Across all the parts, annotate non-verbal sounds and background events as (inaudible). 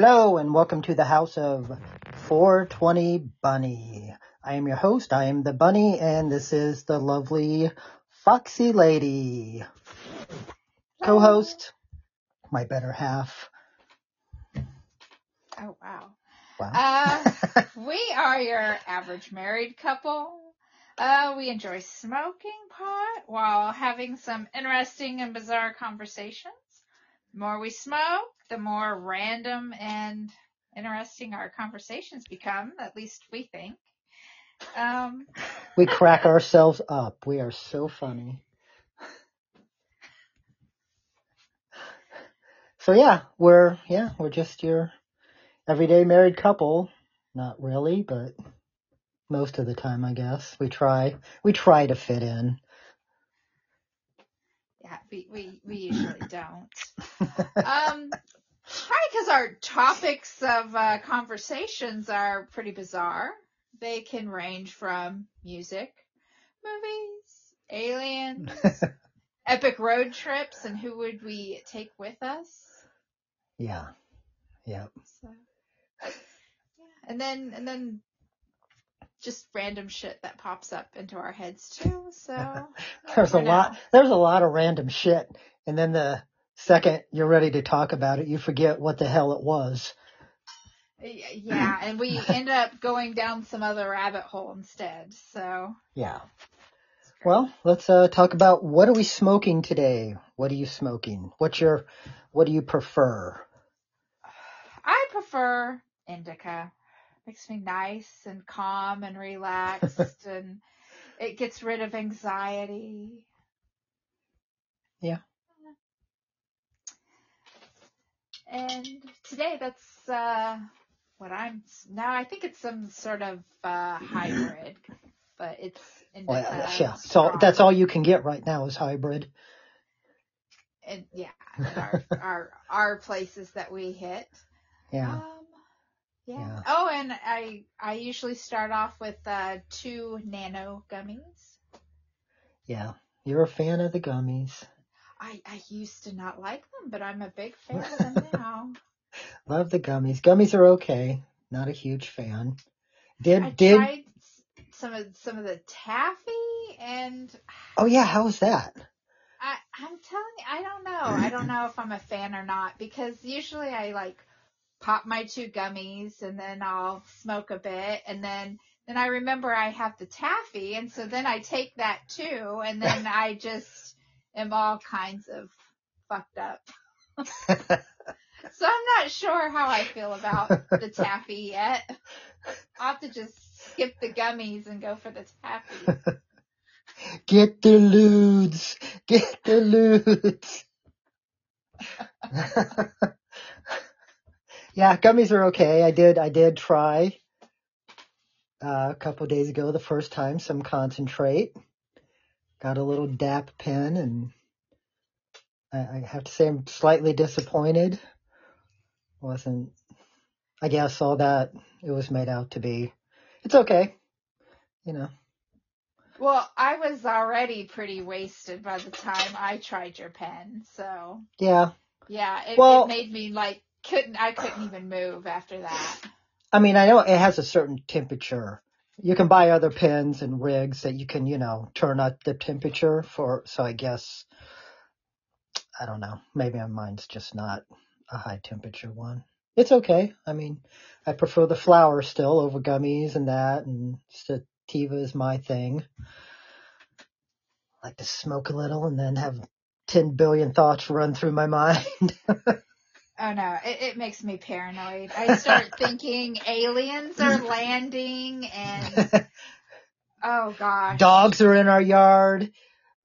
Hello and welcome to the house of 420 Bunny. I am your host. I am the bunny and this is the lovely Foxy Lady. Co-host, my better half. Oh wow. Wow. Uh, (laughs) we are your average married couple. Uh, we enjoy smoking pot while having some interesting and bizarre conversations. More we smoke, the more random and interesting our conversations become, at least we think. Um, we crack ourselves up. We are so funny. So yeah, we're, yeah, we're just your everyday married couple. Not really, but most of the time, I guess. We try, we try to fit in. We, we, we usually don't. um, probably because our topics of uh, conversations are pretty bizarre. They can range from music, movies, aliens, (laughs) epic road trips, and who would we take with us? Yeah. Yeah. So, yeah. And then, and then just random shit that pops up into our heads too. So (laughs) there's a know. lot, there's a lot of random shit. And then the second you're ready to talk about it, you forget what the hell it was. Yeah, and we end up going down some other rabbit hole instead. So yeah. Well, let's uh, talk about what are we smoking today? What are you smoking? What's your, what do you prefer? (sighs) I prefer indica. Makes me nice and calm and relaxed, (laughs) and it gets rid of anxiety. Yeah. And today, that's uh, what I'm now. I think it's some sort of uh, hybrid, but it's. Well, yeah, yeah. So that's all you can get right now is hybrid. And yeah, our, our our places that we hit. Yeah. Um, yeah. Yeah. Oh, and I I usually start off with uh, two nano gummies. Yeah. You're a fan of the gummies. I I used to not like them, but I'm a big fan of them (laughs) now. Love the gummies. Gummies are okay. Not a huge fan. Did I did tried some of some of the taffy, and Oh yeah, how was that? I I'm telling you, I don't know. I don't know if I'm a fan or not because usually I like pop my two gummies and then I'll smoke a bit and then then I remember I have the taffy and so then I take that too and then (laughs) I just am all kinds of fucked up. (laughs) so I'm not sure how I feel about the taffy yet. I'll have to just skip the gummies and go for the taffy. (laughs) Get the lewds. Get the lewds. Yeah, gummies are okay. I did, I did try, uh, a couple days ago, the first time, some concentrate. Got a little dab pen and I, I have to say I'm slightly disappointed. Wasn't, I guess all that it was made out to be. It's okay. You know. Well, I was already pretty wasted by the time I tried your pen, so Yeah. yeah, it, Well- it made me like couldn't I couldn't even move after that. I mean, I know it has a certain temperature. You can buy other pens and rigs that you can, you know, turn up the temperature for, so I guess, I don't know, maybe mine's just not a high temperature one. It's okay. I mean, I prefer the flower still over gummies and that, and sativa is my thing. I like to smoke a little and then have 10 billion thoughts run through my (laughs) mind. Oh no, it, it makes me paranoid. I start (laughs) thinking aliens are landing and (laughs) oh gosh. dogs are in our yard.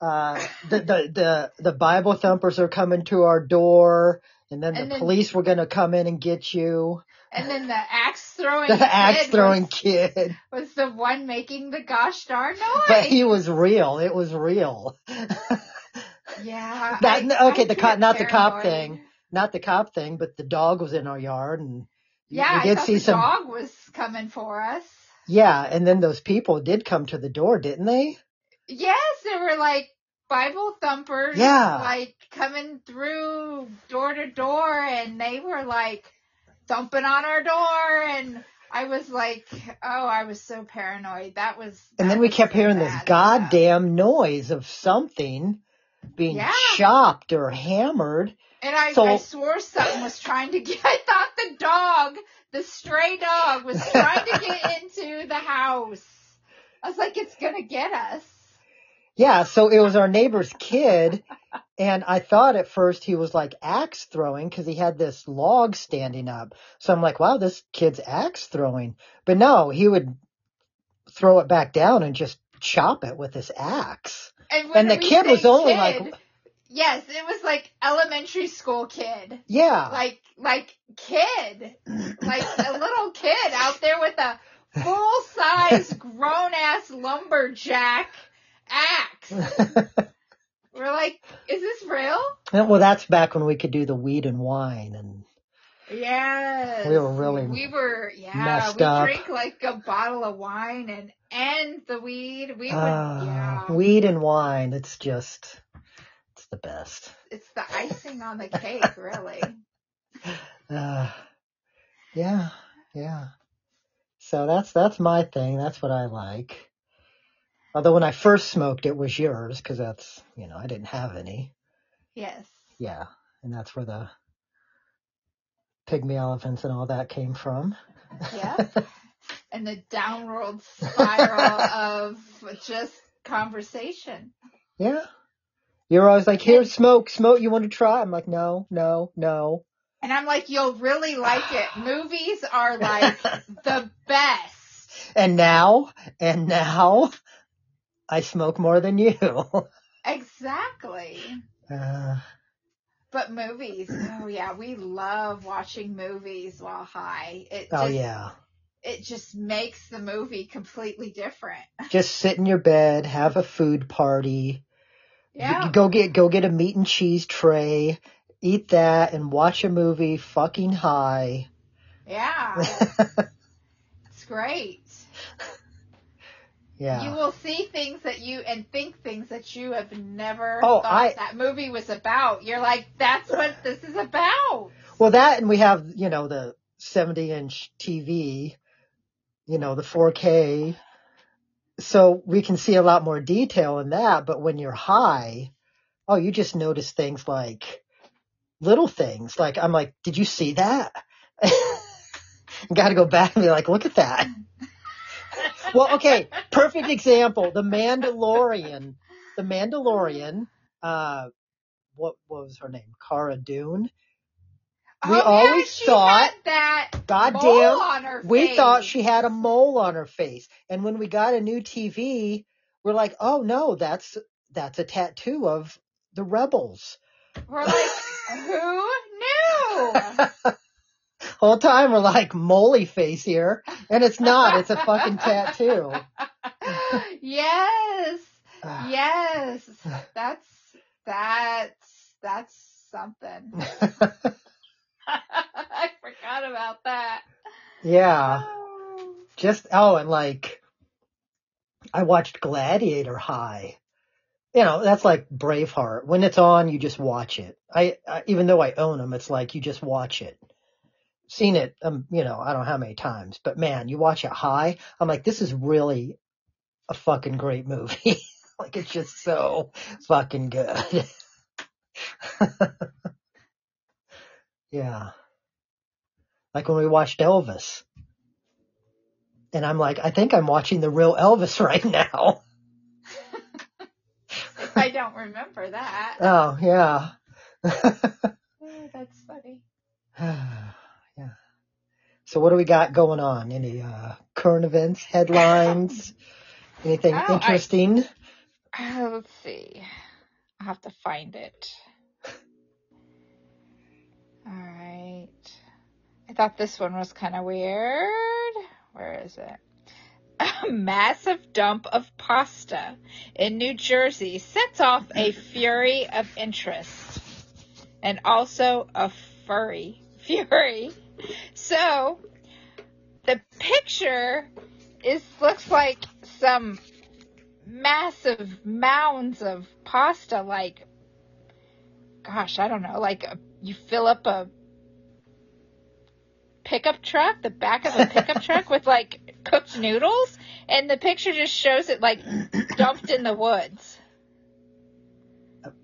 Uh, the, the, the, the Bible thumpers are coming to our door. And then And the then- police were going to come in and get you. And then the axe throwing The axe kid throwing was, kid. was the one making the gosh darn noise. But he was real. It was real. (laughs) yeah. That- I- okay, I the cop- not the cop thing. Not the cop thing, but the dog was in our yard and Yeah, we I did see the some. dog was coming for us. Yeah. And then those people did come to the door, didn't they? Yes, they were like Bible thumpers, Yeah. like coming through door to door, and they were like thumping on our door and I was like, oh, I was so paranoid. That was. And then we kept so hearing this goddamn noise of something being Yeah. chopped or hammered. And I, So- I swore something was trying to get, (laughs) I thought the dog, the stray dog was trying to get (laughs) into the house. I was like, it's gonna get us. Yeah, so it was our neighbor's kid, and I thought at first he was like axe throwing because he had this log standing up. So I'm like, wow, this kid's axe throwing. But no, he would throw it back down and just chop it with his axe. And, And the kid was only kid, like- yes, it was like elementary school kid. Yeah. Like, like kid. (clears throat) Like a little kid out there with a full size (laughs) grown ass lumberjack axe. (laughs) We're like, is this real? well, that's back when we could do the weed and wine and Yes. We were really We were, yeah. messed we up. drank like a bottle of wine and and the weed. We would, uh, yeah. weed and wine. It's just, the best. it's the (laughs) icing on the cake, really. Uh, yeah, yeah. So that's that's my thing. That's what I like. Although when I first smoked, it was yours because that's you know I didn't have any. Yes. Yeah, and that's where the pygmy elephants and all that came from. Yeah. (laughs) And the downward spiral of just conversation. yeah. You're always like, here, smoke, smoke. You want to try? I'm like, no, no, no. And I'm like, you'll really like it. (sighs) Movies are like (laughs) the best. And now, and now, I smoke more than you. Exactly. uh, But movies, oh yeah, we love watching movies while high. It oh just, yeah. it just makes the movie completely different. (laughs) just sit in your bed, have a food party, Yeah. go get go get a meat and cheese tray, eat that, and watch a movie fucking high. Yeah. (laughs) It's great. Yeah. You will see things that you and think things that you have never Oh, thought I- that movie was about. You're like, that's what this is about. Well, that and we have you know the 70 inch TV, you know the 4K, so we can see a lot more detail in that. But when you're high, oh, you just notice things like little things. Like I'm like, did you see that? (laughs) Got to go back and be like, look at that. (laughs) well, okay, perfect example. The Mandalorian. The Mandalorian. Uh, what, what was her name? Cara Dune. We oh, always yeah, thought- that Goddamn. mole on her We face. thought she had a mole on her face, and when we got a new TV, we're like, "Oh no, that's that's a tattoo of the rebels." We're like, who knew? (laughs) Whole time we're like, "Moly face here," and it's not. It's a fucking tattoo. yes, yes. (sighs) That's that's that's something. (laughs) (laughs) I forgot about that. yeah, Oh. (sighs) just oh, and like, I watched Gladiator High. You know, that's like Braveheart. When it's on, you just watch it. I, I even though I own them, it's like you just watch it. Seen it, um, you know, I don't know how many times, but man, you watch it high. I'm like, this is really a fucking great movie. (laughs) like it's just so fucking good. (laughs) yeah. Like when we watched Elvis. And I'm like, I think I'm watching the real Elvis (laughs) right now. I don't remember that. (laughs) Oh, yeah. Oh, that's funny. (sighs) yeah. So what do we got going on? Any uh current events, headlines, anything (laughs) Oh, I- interesting? Uh, let's see. I'll have to find it. I thought this one was kind of weird. Where is it? A massive dump of pasta in New Jersey sets off a fury of interest and also a furry (laughs) fury. So the picture is looks like some massive mounds of pasta like gosh i don't know like a, you fill up a pickup truck, the back of a pickup (laughs) truck with like cooked noodles, and the picture just shows it like dumped in the woods.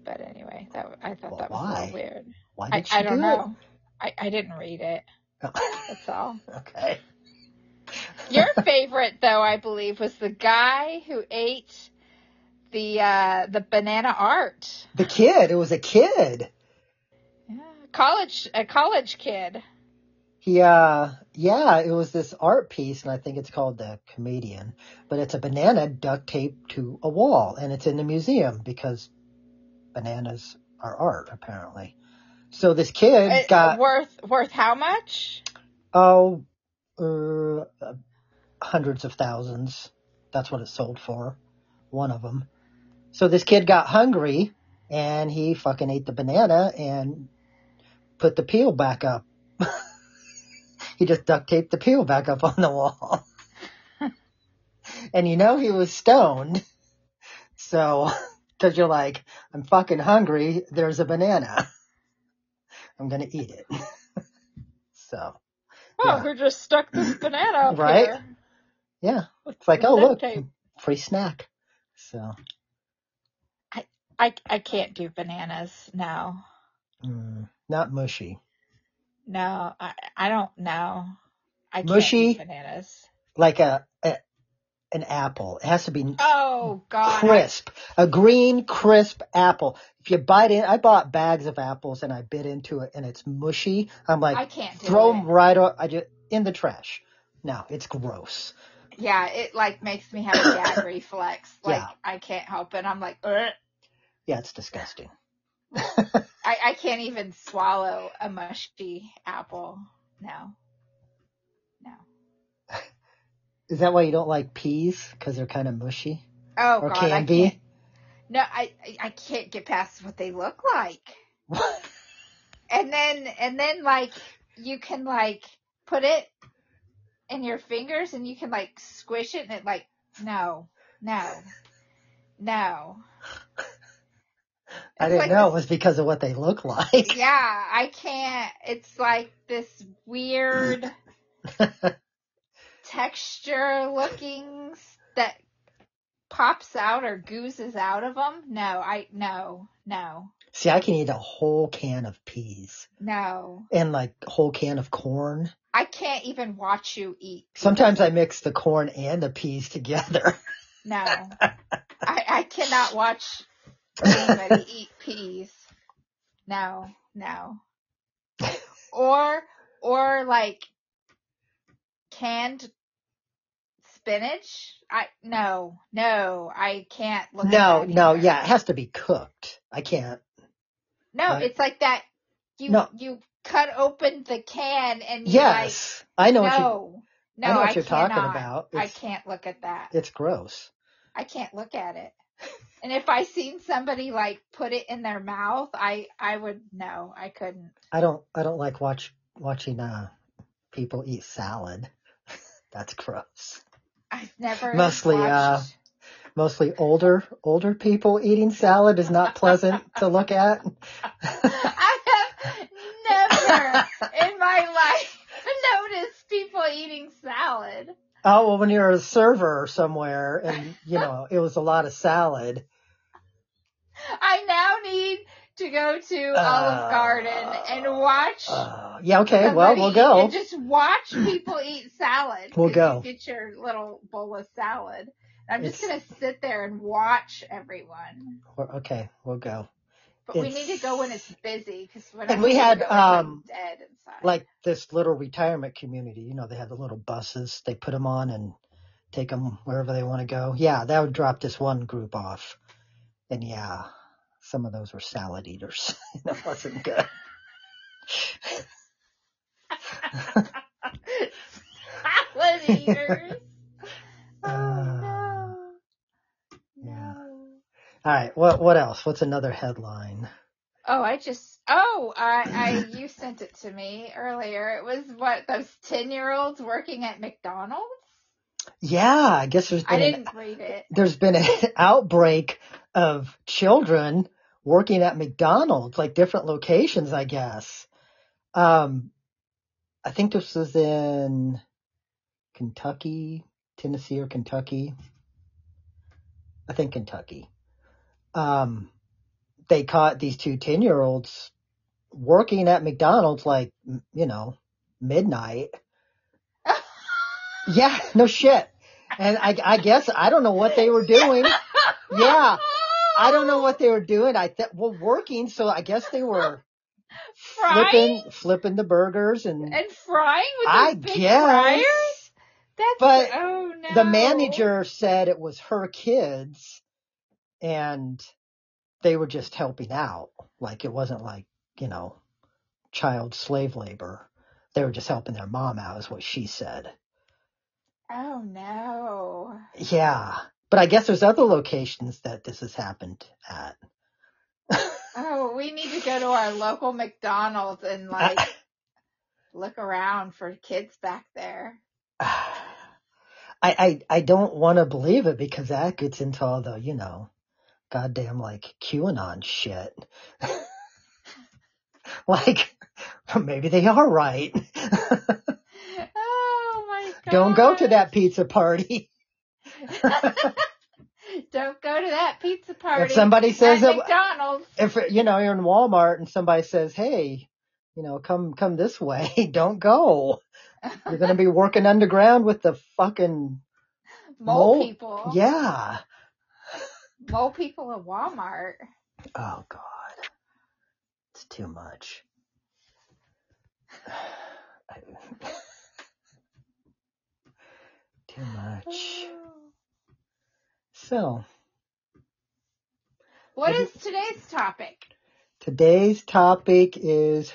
But anyway, that I thought Well, that was a why? little weird. Why I, did she I don't do know. I, I didn't read it. it? That's all. (laughs) okay. Your (laughs) favorite, though, I believe, was the guy who ate the uh, the banana art. The kid. It was a kid. Yeah, college a college kid. He, uh, yeah, it was this art piece, and I think it's called The Comedian, but it's a banana duct taped to a wall, and it's in the museum because bananas are art, apparently. So this kid Uh, got, worth worth how much? oh, uh, hundreds of thousands. That's what it sold for. One of them. So this kid got hungry, and he fucking ate the banana and put the peel back up. (laughs) he just duct taped the peel back up on the wall. and you know he was stoned. So, (laughs) cause you're like, I'm fucking hungry, there's a banana. I'm gonna eat it. (laughs) so, Oh, Yeah. who just stuck this banana up Right? here? yeah, it's like, oh look, tape. free snack. So, I I I can't do bananas. now. mm, not mushy. No, I I don't know. I can't Mushy? bananas. Like a, a an apple. It has to be Oh God, crisp, a green crisp apple. If you bite in, I bought bags of apples and I bit into it and it's mushy. I'm like, I can't do throw it. them right up. I just in the trash. No, it's gross. Yeah, it like makes me have a gag (coughs) reflex. Like Yeah. I can't help it. I'm like, Ugh. Yeah, it's disgusting. (laughs) I I can't even swallow a mushy apple. No, no. (laughs) Is that why you don't like peas? Because they're kind of mushy Oh or God, can I be. can't. No, I I- can't get past what they look like. And then and then like you can like put it in your fingers and you can like squish it and it like no, no, no. I didn't like know this- it was because of what they look like. Yeah, I can't. It's like this weird (laughs) texture looking that pops out or goozes out of them. No, I no, no, See, I can eat a whole can of peas no. and like a whole can of corn. I can't even watch you eat. Sometimes I mix the corn and the peas together. No, (laughs) I I cannot watch anybody eat peas. No, no. Or or like canned spinach. I no no I can't look. no, that no, either. yeah, it has to be cooked. I can't. No, Right. it's like that. You No. you cut open the can and you Yes, I know like what you. no no I know what I you're talking cannot. about. I can't look at that. It's gross. I can't look at it. And if I seen somebody like put it in their mouth, I I would no, I couldn't. I don't. I don't like watch watching uh people eat salad. (laughs) That's gross. I've never Mostly, uh, Mostly older older people eating salad is not pleasant (laughs) to look at. I have never (laughs) in my life noticed people eating salad. Oh well, when you're a server somewhere and you know (laughs) it was a lot of salad. I now need to go to Olive Garden and watch. Uh, yeah, okay. Well, we'll go. and just watch (clears throat) people eat salad. We'll go. You get your little bowl of salad. I'm just It's- gonna sit there and watch everyone. Okay, we'll go. But we need to go when it's busy because when And we had, um, dead inside. Like this little retirement community, you know, they have the little buses. They put them on and take them wherever they want to go. Yeah, that would drop this one group off. And yeah, some of those were salad eaters. (laughs) that wasn't good. (laughs) salad eaters. Uh, no. yeah. No. All right, what what else? What's another headline? Oh, I just oh, I I you sent it to me earlier. It was what those ten year olds working at McDonald's. Yeah, I guess there's I been an didn't read it. there's been an (laughs) outbreak of children working at McDonald's, like different locations, I guess. Um, I think this was in Kentucky, Tennessee or Kentucky. I think Kentucky. Um, they caught these two 10 year olds working at McDonald's like, you know, midnight. Yeah, no shit. And I, I guess, I don't know what they were doing. Yeah. I don't know what they were doing. I th- well, working. So I guess they were frying flipping, flipping the burgers and and frying with I big guess. fryers. That's But oh no. the manager said it was her kids and they were just helping out. Like it wasn't like, you know, child slave labor. They were just helping their mom out is what she said. Oh no. Yeah. But I guess there's other locations that this has happened at. Oh, we need to go to our local McDonald's and (laughs) like look around for kids back there. (sighs) I, I, I don't want to believe it because that gets into all the, you know, goddamn like QAnon shit. (laughs) like, (laughs) maybe they are right. Oh my (laughs) god. don't go to that pizza party. Don't go to that pizza party. If somebody says at that, McDonald's. if you know you're in Walmart and somebody says, "Hey, you know, come come this way," don't go. You're gonna be working underground with the fucking Mole mole- people. yeah. Mole people at Walmart. Oh God, it's too much. (sighs) (sighs) too much. So what is today's topic? today's topic is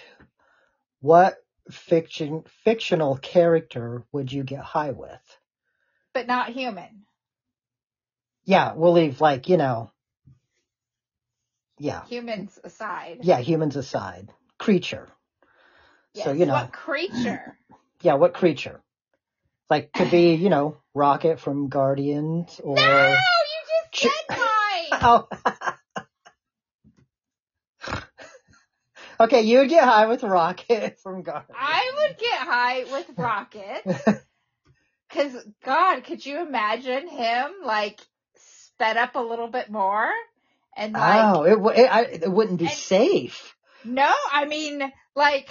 what fiction fictional character would you get high with? But not human. Yeah, we'll leave like you know. Yeah, Humans aside. yeah, humans aside, creature. Yes. So you know, What creature? (clears throat) yeah, what creature? Like could be you know Rocket from Guardians or. No, you just said mine. (laughs) Oh. (laughs) okay, you would get high with Rocket (laughs) from Guardians. I would get high with Rocket. Cause God, could you imagine him like sped up a little bit more? And like, oh, it, it, I, it wouldn't be And- safe. no, I mean, like,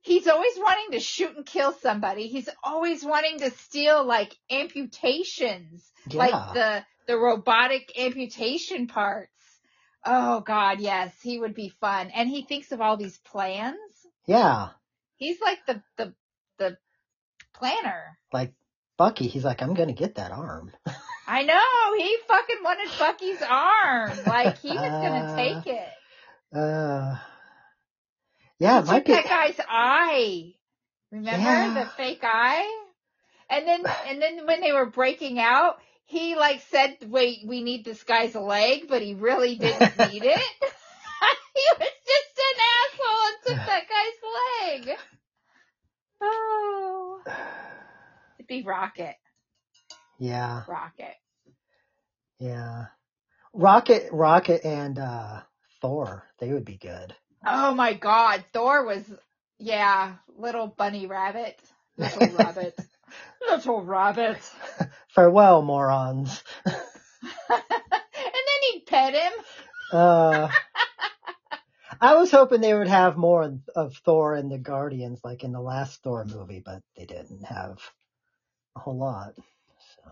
he's always wanting to shoot and kill somebody. He's always wanting to steal like amputations, Yeah. like the, the robotic amputation parts. Oh God, yes, he would be fun. And he thinks of all these plans. yeah. He's like the, the, the planner. Like Bucky, he's like, I'm gonna get that arm. I know, he fucking wanted Bucky's arm. Like, he was gonna Uh, take it. Uh, yeah, it He took be. that guy's eye. Remember Yeah. the fake eye? And then, and then when they were breaking out, he like said, wait, we need this guy's leg, but he really didn't need it. he was just an asshole and took that guy's leg. Oh. It'd be Rocket. Yeah, Rocket. yeah. Rocket, Rocket, and uh Thor, they would be good. Oh my god, Thor was, yeah, little bunny rabbit. Little rabbit. (laughs) Little rabbit. Farewell, morons. (laughs) and then he'd pet him. Uh, I was hoping they would have more of- of Thor and the Guardians, like in the last Thor movie, but they didn't have a whole lot. So.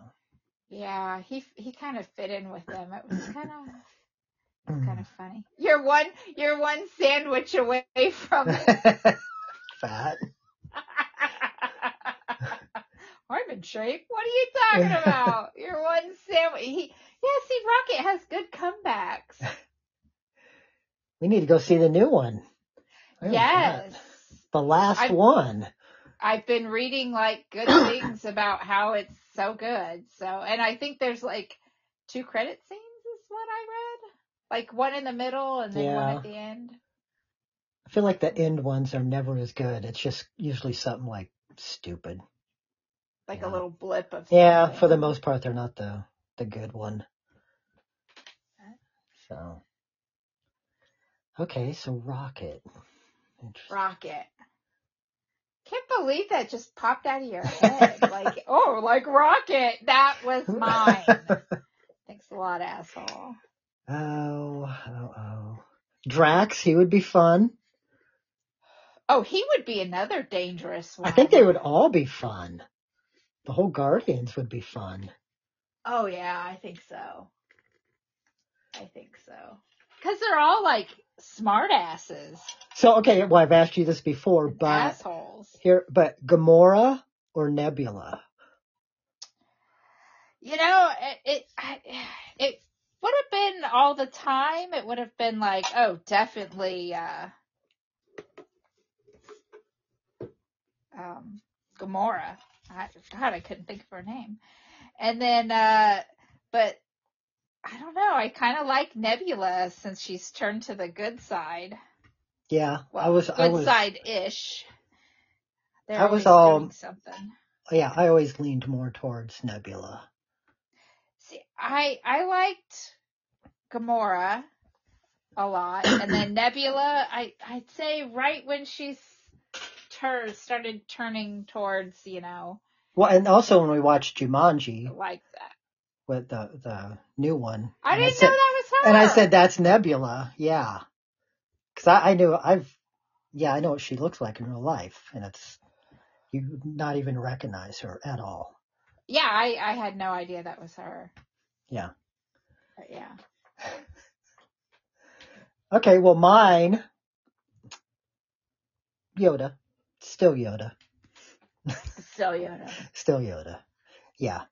Yeah, he he kind of fit in with them. It was kind of Mm. kind of funny. You're one you're one sandwich away (laughs) from. (laughs) Fat. I'm in shape. What are you talking about? (laughs) You're one sandwich. He, yeah, see, Rocket has good comebacks. We need to go see the new one. Is Yes. The last I- one. I've been reading like good (coughs) things about how it's so good. So, and I think there's like two credit scenes is what I read. Like one in the middle and then one at the end. I feel like the end ones are never as good. It's just usually something like stupid. Like Yeah. a little blip of Yeah, for the most part, they're not the the good one. So. Okay, so Rocket. Rocket. Can't believe that just popped out of your head. (laughs) like, oh, like Rocket. That was (laughs) mine. Thanks a lot, asshole. Oh, oh, oh. Drax, he would be fun. Oh, he would be another dangerous one. I think they would all be fun. The whole Guardians would be fun. Oh yeah, I think so. I think so. Cause they're all like smart asses. So, okay, well, I've asked you this before, but assholes. here, but Gamora or Nebula? You know, it, it, it would have been all the time. It would have been like, oh, definitely, uh, um, Gamora. I, God, I couldn't think of her name. And then, uh, but I don't know. I kind of like Nebula since she's turned to the good side. Yeah, Well, I was, good I was, side ish. I was all- something. yeah, I always leaned more towards Nebula. See, I I liked Gamora a lot, and then (clears throat) Nebula. I I'd say right when she's tur- started turning towards you know Well, and also when we watched Jumanji like that. With the the new one, I and didn't said, know that was her. and I said that's Nebula, yeah, because I, I knew I've, yeah, I know what she looks like in real life, and it's you would not even recognize her at all. yeah, I I had no idea that was her. Yeah. But yeah. (laughs) Okay, well, mine, Yoda, still Yoda, So Yoda. (laughs) still Yoda, yeah.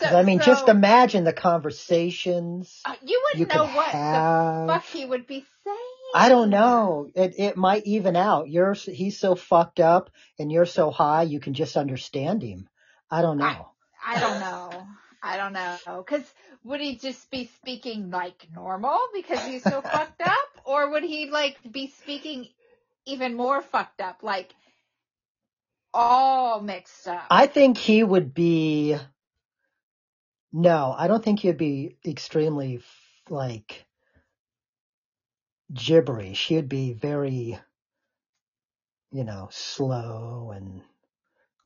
So I mean, so, just imagine the conversations uh, you you wouldn't know could what have. the fuck he would be saying. I don't know. It it might even out. You're he's so fucked up, and you're so high. You can just understand him. I don't know. I don't know. I don't know. Cause would he just be speaking like normal because he's so (laughs) fucked up? Or would he like be speaking even more fucked up? Like all mixed up? I think he would be. No, I don't think he'd be extremely f- like gibberish. He'd be very, you know, slow and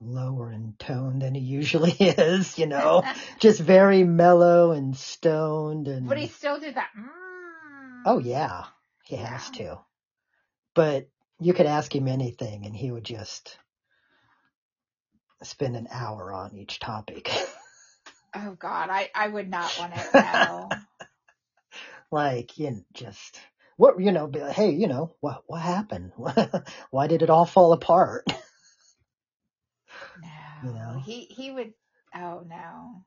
lower in tone than he usually (laughs) is. You know, (laughs) just very mellow and stoned and. would he still do that? Mm. Oh yeah, he has to. But you could ask him anything and he would just spend an hour on each topic. (laughs) Oh God, I, I would not want to know. (laughs) like, you know, just what you know, be like, hey, you know, what what happened? (laughs) Why did it all fall apart? (laughs) No. You know? He he would oh no.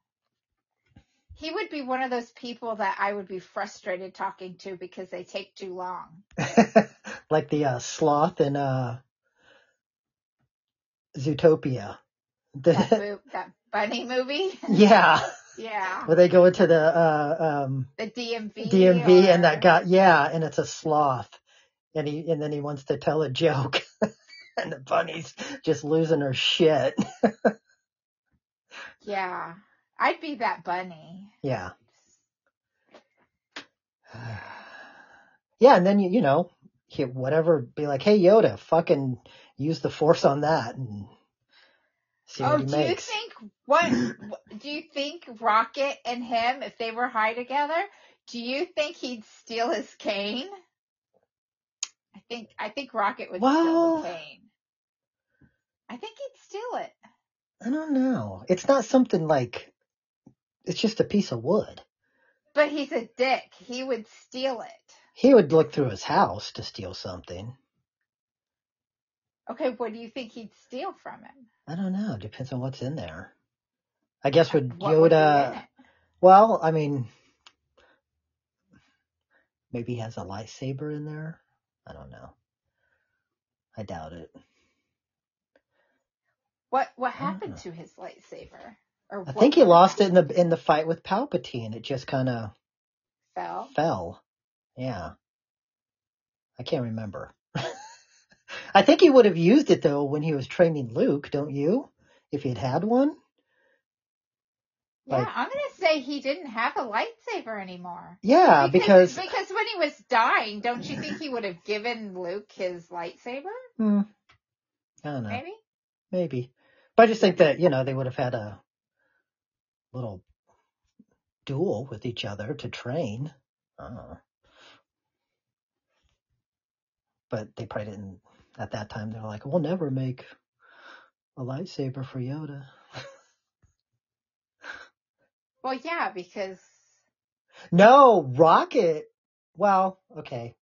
He would be one of those people that I would be frustrated talking to because they take too long. like the uh, sloth in uh Zootopia. That, that bunny movie. (laughs) yeah, yeah. where they go into the uh um The DMV. DMV or- and that guy, yeah, and it's a sloth, and he and then he wants to tell a joke, (laughs) and the bunny's just losing her shit. (laughs) Yeah. I'd be that bunny. Yeah, (sighs) yeah, and then you you know, whatever, be like, hey Yoda, fucking use the force on that and oh, do you think (clears throat) what do you think Rocket and him, if they were high together, do you think he'd steal his cane? I think I think Rocket would steal Well- the cane. I think he'd steal it. I don't know. It's not something like. It's just a piece of wood. But he's a dick. He would steal it. He would look through his house to steal something. Okay, what do you think he'd steal from it? I don't know. Depends on what's in there. I guess would What would Yoda. it? Well, I mean, maybe he has a lightsaber in there. I don't know. I doubt it. What what happened to his lightsaber? Or I think he lost it in the in the fight with Palpatine. It just kind of Fell. fell. Yeah. I can't remember. I think he would have used it though when he was training Luke, don't you? If he had one. Yeah, Like- I'm gonna say he didn't have a lightsaber anymore. Yeah, because, because when he was dying, don't you think he would have given Luke his lightsaber? hmm, I don't know. Maybe. maybe. But I just think that, you know, they would have had a little duel with each other to train. I don't know. But they probably didn't, at that time, they're like, we'll never make a lightsaber for Yoda. Well, yeah, because No, Rocket. Well, okay.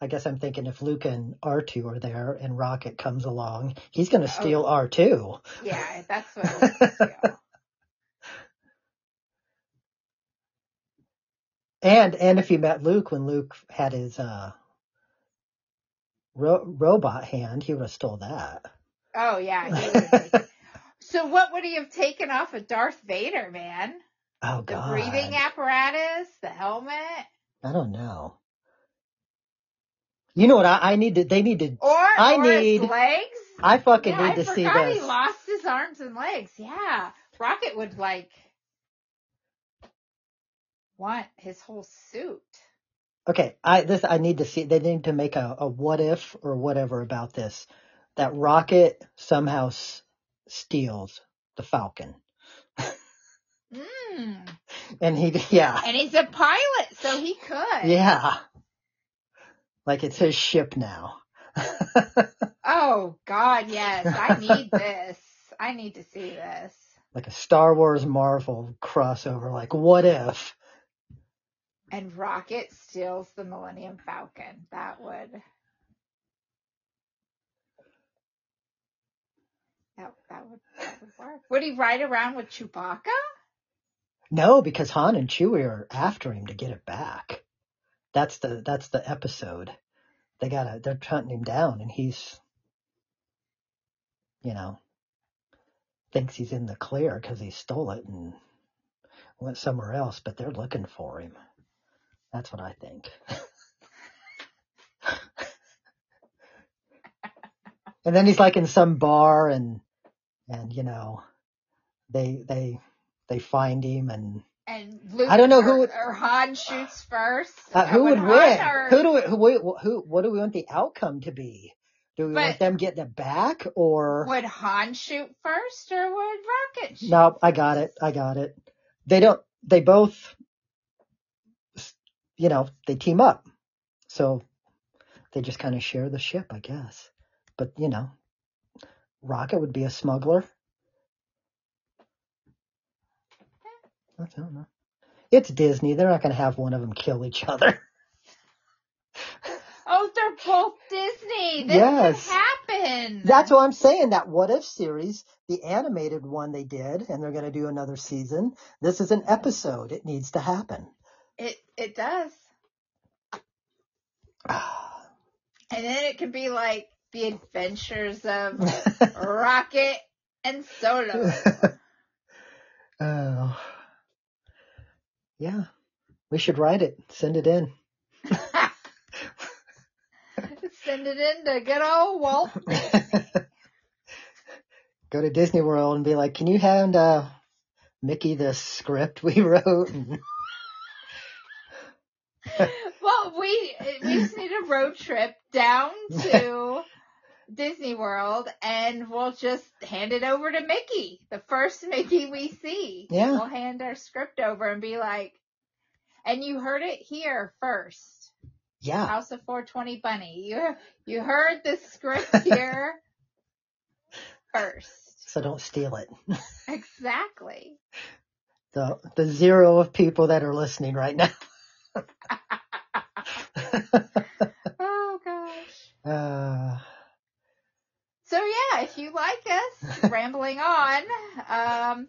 I guess I'm thinking if Luke and R2 are there and Rocket comes along, he's going to Oh. steal R2. yeah, that's what. (laughs) And and if you met Luke when Luke had his uh ro- robot hand, he would have stole that. Oh yeah. He would have (laughs) taken- so what would he have taken off of Darth Vader, man? oh god. The breathing apparatus, the helmet, I don't know. You know what? I, I need to. They need to. or I or need- his legs. I fucking yeah, need I to see this. he lost his arms and legs. Yeah, Rocket would like want his whole suit. Okay, I this I need to see. They need to make a, a what if or whatever about this. That Rocket somehow s- steals the Falcon, Mm. and he (laughs) yeah And he's a pilot, so he could. yeah, like it's his ship now. (laughs) Oh God, yes. I need (laughs) this. I need to see this. like a Star Wars Marvel crossover. Like what if? And Rocket steals the Millennium Falcon. That would. That, that would that would work. Would he ride around with Chewbacca? No, because Han and Chewie are after him to get it back. That's the that's the episode. They gotta they're hunting him down, and he's, you know, thinks he's in the clear because he stole it and went somewhere else, but they're looking for him. That's what I think. and then he's like in some bar, and and you know, they they they find him and And Luke I don't know or, who would- or Han shoots first. Uh, who would Han win? or- Who do we, who, who, what do we want the outcome to be? Do we want them getting it back or? would Han shoot first or would Rocket shoot? No, I got it. I got it. They don't, they both, you know, they team up. So they just kind of share the ship, I guess. But, you know, Rocket would be a smuggler. I don't know. It's Disney. They're not going to have one of them kill each other. (laughs) Oh, they're both Disney. This Yes. can happen. That's what I'm saying. That What If series, the animated one they did, and they're going to do another season. This is an episode. It needs to happen. It it does. And then it can be like the adventures of Rocket and Solo. (laughs) oh. Yeah. We should write it. Send it in. (laughs) Send it in to good old Walt. (laughs) Go to Disney World and be like, can you hand uh, Mickey the script we wrote? And Well, just need a road trip down (laughs) to Disney World, and we'll just hand it over to Mickey, the first Mickey we see. Yeah. we'll hand our script over and be like, "And you heard it here first, yeah. House of 420 Bunny. You you heard the script (laughs) here first, So don't steal it. (laughs) exactly." The, the zero of people that are listening right now. Oh gosh. uh, So yeah, if you like us (laughs) rambling on, um,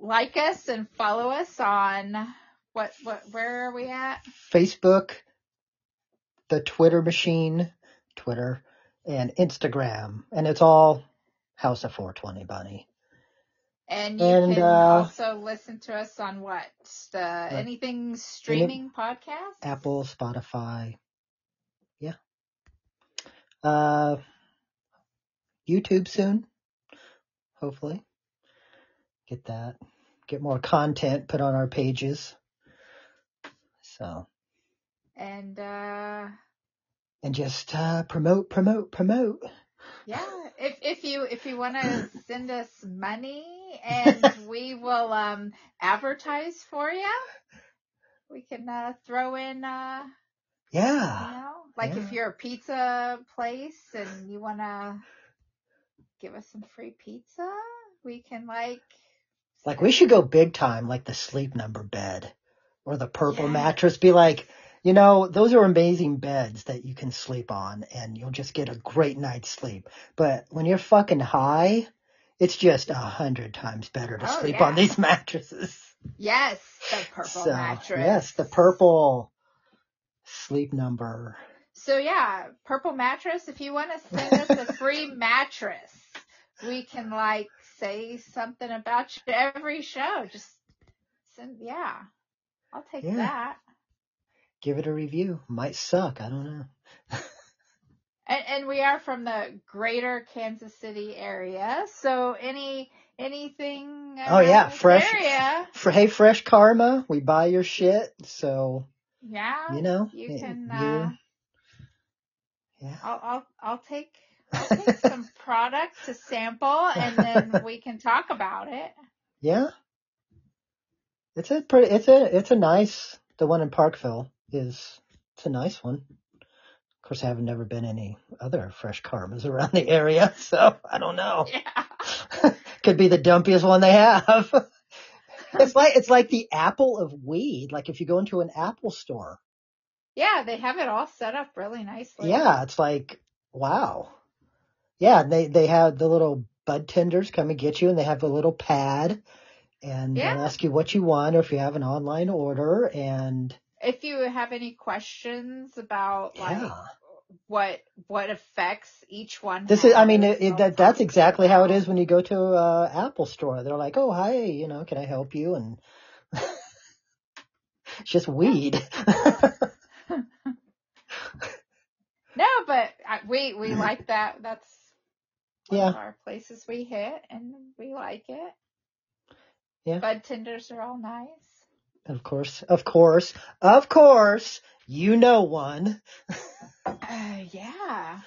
like us and follow us on what what where are we at? Facebook, the Twitter machine, Twitter, and Instagram. And it's all House of 420 Bunny. And you And, can uh, also listen to us on what the anything streaming podcast. Apple, Spotify. Yeah. Uh, YouTube soon. Hopefully. Get that. Get more content put on our pages. So, And uh and just, uh, promote, promote, promote. Yeah, if if you if you want to send us money and (laughs) we will um advertise for you, we can uh, throw in uh you Yeah. know like Yeah. if you're a pizza place and you want to give us some free pizza, we can like Like we should go big time, like the sleep number bed or the purple Yes. mattress. Be like, you know, those are amazing beds that you can sleep on and you'll just get a great night's sleep. But when you're fucking high, it's just a hundred times better to Oh, sleep yeah. on these (laughs) mattresses. yes, the purple So, mattress. Yes, the purple sleep number. So yeah, purple mattress. If you want to send us a free (laughs) mattress, we can like say something about you every show. Just send, yeah, I'll take Yeah. that. Give it a review. Might suck. I don't know. And, and we are from the greater Kansas City area, so any anything. Oh, yeah, fresh- area. Hey, fresh karma, we buy your shit. So Yeah, you know, you y- can. you- Uh, yeah. I'll I'll I'll take I'll take (laughs) some product to sample, and then we can talk about it. Yeah. It's a pretty, it's a, it's a nice, the one in Parkville is, it's a nice one. Of course, I have never been any other fresh karmas (laughs) around the area, so I don't know. Yeah. (laughs) Could be the dumpiest one they have. (laughs) it's like, it's like the apple of weed. Like if you go into an Apple store. Yeah, they have it all set up really nicely. Yeah, it's like, wow. Yeah, they, they have the little bud tenders come and get you and they have a little pad and Yeah. they'll ask you what you want or if you have an online order and If you have any questions about like what what affects each one, This is, I mean, it, it, that, that's exactly how it is when you go to a Apple store. They're like, oh, hi, you know, can I help you? And (laughs) it's just weed. (laughs) No, but I, we we (laughs) like that. That's one Yeah. of our places we hit, and we like it. Yeah. Bud tenders are all nice. Of course, of course, of course, you know one. Uh, yeah.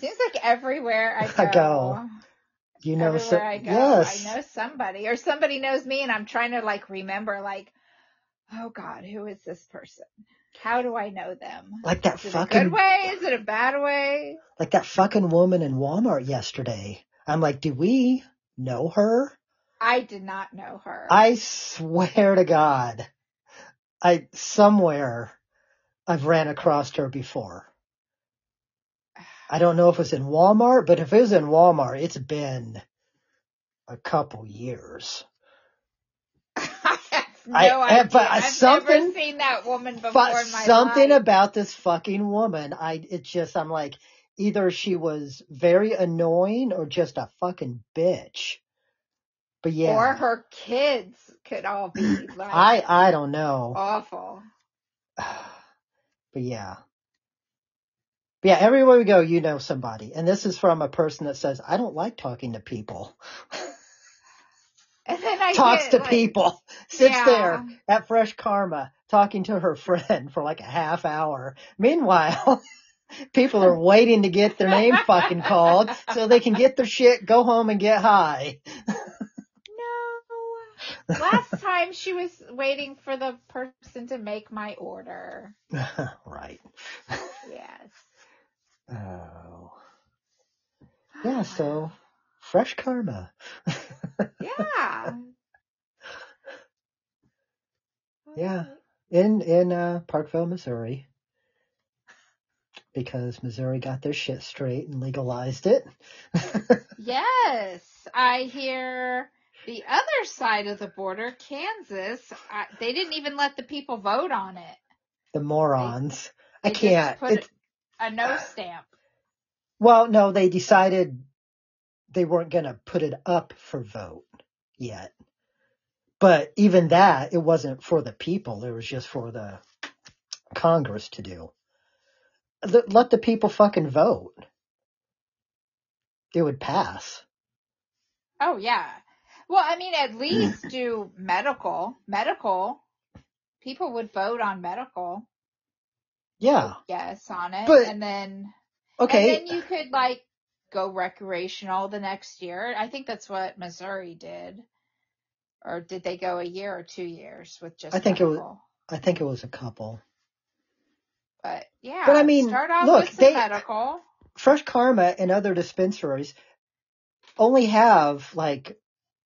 Seems like everywhere I (laughs) go, I go. You know, so, I go, yes. I know somebody, or somebody knows me, and I'm trying to like remember, like, oh God, who is this person? How do I know them? Like that Is it a fucking, good way? Is it a bad way? like that fucking woman in Walmart yesterday. I'm like, do we know her? I did not know her. I swear to God, I somewhere I've ran across her before. I don't know if it's in Walmart, but if it was in Walmart, it's been a couple years. (laughs) I have no eh, I- idea. but, I've something- never seen that woman before But in my something life. about this fucking woman, I it just I'm like, either she was very annoying or just a fucking bitch. But yeah, Or her kids could all be (clears throat) like I I don't know. awful. (sighs) But yeah. But yeah, everywhere we go, you know somebody. And this is from a person that says, I don't like talking to people. And then I Talks get, to like, people. (laughs) Sits yeah. there at Fresh Karma talking to her (laughs) friend for like a half hour. Meanwhile, (laughs) people are waiting to get their name fucking called so they can get their shit, go home and get high. Last (laughs) time she was waiting for the person to make my order. (laughs) right. Yes. Oh. Yeah, so Fresh Karma. (laughs) Yeah. Yeah. in in uh, Parkville, Missouri, because Missouri got their shit straight and legalized it. Yes, I hear the other side of the border, Kansas, I, they didn't even let the people vote on it. the morons. I They just can't. put It, A no stamp. well, no, they decided they weren't going to put it up for vote yet. But even that, it wasn't for the people. It was just for the Congress to do. Let the people fucking vote. It would pass. Oh yeah. Well, I mean, at least (clears throat) do medical. Medical. People would vote on medical. Yeah. Yes, on it. But- and then Okay. and then you could like go recreational the next year. I think that's what Missouri did. Or did they go a year or two years with just I think it was- I think it was a couple. But yeah, But I mean, start off look, with they- medical. Fresh Karma and other dispensaries only have like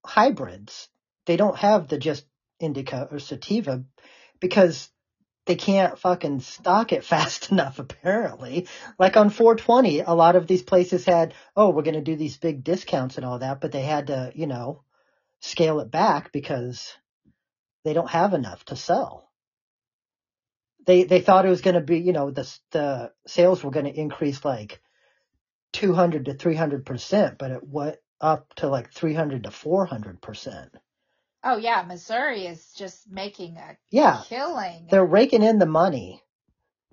hybrids. They don't have the just indica or sativa because they can't fucking stock it (laughs) fast enough apparently. Like on 420, a lot of these places had, oh, we're going to do these big discounts and all that, but they had to, you know, scale it back because they don't have enough to sell. They they thought it was going to be, you know, the the sales were going to increase like 200 to 300 percent, but it went up to like 300 to 400 percent. Oh yeah, Missouri is just making a Yeah, killing. they're raking in the money,